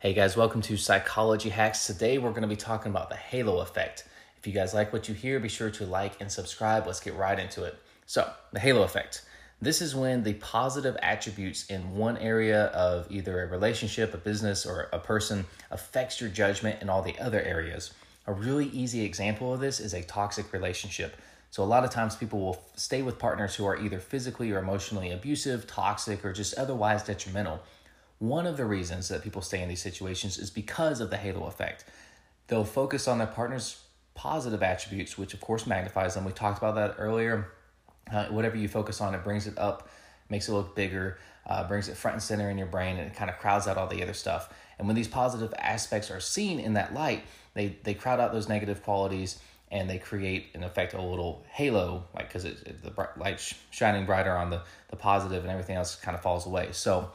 Hey guys, welcome to Psychology Hacks. Today we're going to be talking about the halo effect. If you guys like what you hear, be sure to like and subscribe. Let's get right into it. So, the halo effect. This is when the positive attributes in one area of either a relationship, a business, or a person affects your judgment in all the other areas. A really easy example of this is a toxic relationship. So, a lot of times people will stay with partners who are either physically or emotionally abusive, toxic, or just otherwise detrimental. One of the reasons that people stay in these situations is because of the halo effect. They'll focus on their partner's positive attributes, which of course magnifies them. We talked about that earlier. Uh, whatever you focus on, it brings it up, makes it look bigger, uh, brings it front and center in your brain, and it kind of crowds out all the other stuff. And when these positive aspects are seen in that light, they, they crowd out those negative qualities and they create in effect a little halo like because the light shining brighter on the, the positive and everything else kind of falls away so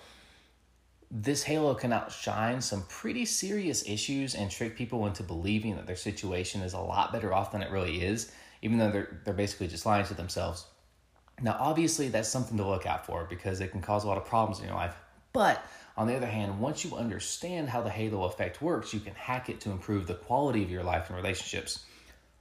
this halo can outshine some pretty serious issues and trick people into believing that their situation is a lot better off than it really is, even though they're, they're basically just lying to themselves. Now, obviously, that's something to look out for because it can cause a lot of problems in your life. But on the other hand, once you understand how the halo effect works, you can hack it to improve the quality of your life and relationships.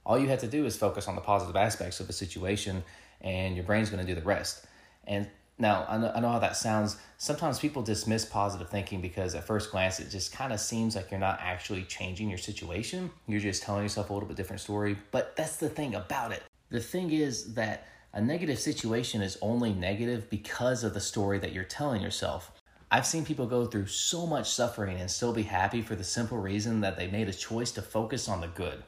All you have to do is focus on the positive aspects of the situation, and your brain's going to do the rest. And now, I know, I know how that sounds. Sometimes people dismiss positive thinking because at first glance it just kind of seems like you're not actually changing your situation. You're just telling yourself a little bit different story. But that's the thing about it. The thing is that a negative situation is only negative because of the story that you're telling yourself. I've seen people go through so much suffering and still be happy for the simple reason that they made a choice to focus on the good.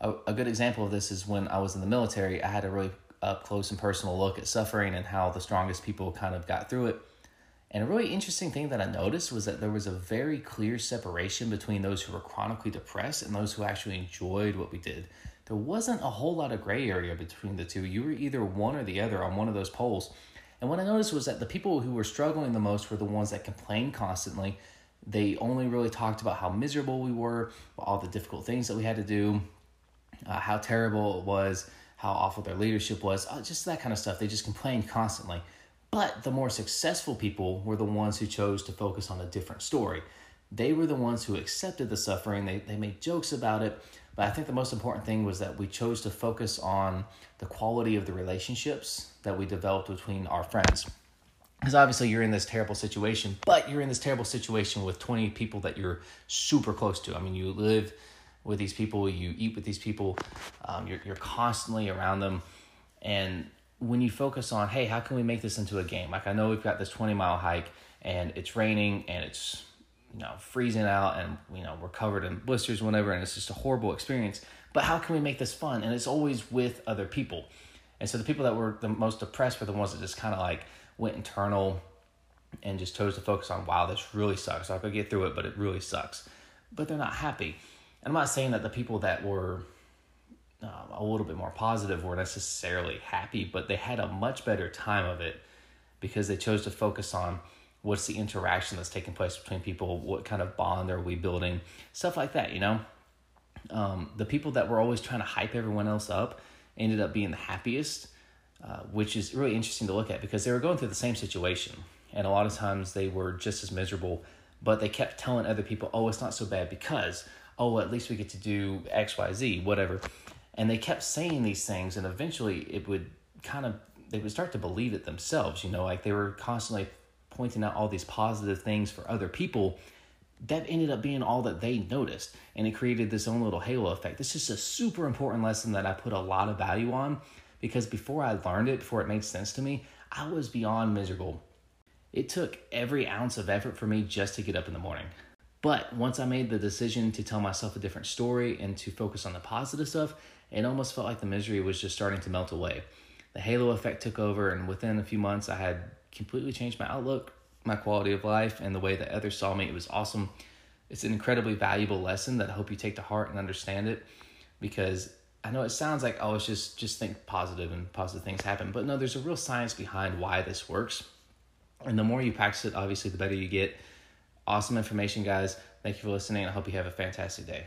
A, a good example of this is when I was in the military, I had a really up close and personal look at suffering and how the strongest people kind of got through it. And a really interesting thing that I noticed was that there was a very clear separation between those who were chronically depressed and those who actually enjoyed what we did. There wasn't a whole lot of gray area between the two. You were either one or the other on one of those poles. And what I noticed was that the people who were struggling the most were the ones that complained constantly. They only really talked about how miserable we were, all the difficult things that we had to do, uh, how terrible it was, how awful their leadership was, uh, just that kind of stuff. They just complained constantly. But the more successful people were the ones who chose to focus on a different story. They were the ones who accepted the suffering, they, they made jokes about it. But I think the most important thing was that we chose to focus on the quality of the relationships that we developed between our friends. Because obviously you're in this terrible situation, but you're in this terrible situation with 20 people that you're super close to. I mean, you live with these people, you eat with these people, um, you're, you're constantly around them. And when you focus on, hey, how can we make this into a game? Like, I know we've got this 20 mile hike and it's raining and it's, you know, freezing out and, you know, we're covered in blisters, whatever, and it's just a horrible experience. But how can we make this fun? And it's always with other people. And so the people that were the most depressed were the ones that just kind of like went internal and just chose to focus on, wow, this really sucks. I could get through it, but it really sucks. But they're not happy. I'm not saying that the people that were uh, a little bit more positive were necessarily happy, but they had a much better time of it because they chose to focus on what's the interaction that's taking place between people, what kind of bond are we building, stuff like that, you know? Um, the people that were always trying to hype everyone else up ended up being the happiest, uh, which is really interesting to look at because they were going through the same situation. And a lot of times they were just as miserable, but they kept telling other people, oh, it's not so bad because oh, at least we get to do X, Y, Z, whatever. And they kept saying these things, and eventually it would kind of, they would start to believe it themselves, you know, like they were constantly pointing out all these positive things for other people. That ended up being all that they noticed, and it created this own little halo effect. This is a super important lesson that I put a lot of value on because before I learned it, before it made sense to me, I was beyond miserable. It took every ounce of effort for me just to get up in the morning. But once I made the decision to tell myself a different story and to focus on the positive stuff, it almost felt like the misery was just starting to melt away. The halo effect took over, and within a few months, I had completely changed my outlook, my quality of life, and the way that others saw me. It was awesome. It's an incredibly valuable lesson that I hope you take to heart and understand it because I know it sounds like, oh, it's just, just think positive and positive things happen. But no, there's a real science behind why this works. And the more you practice it, obviously, the better you get Awesome information, guys. Thank you for listening. I hope you have a fantastic day.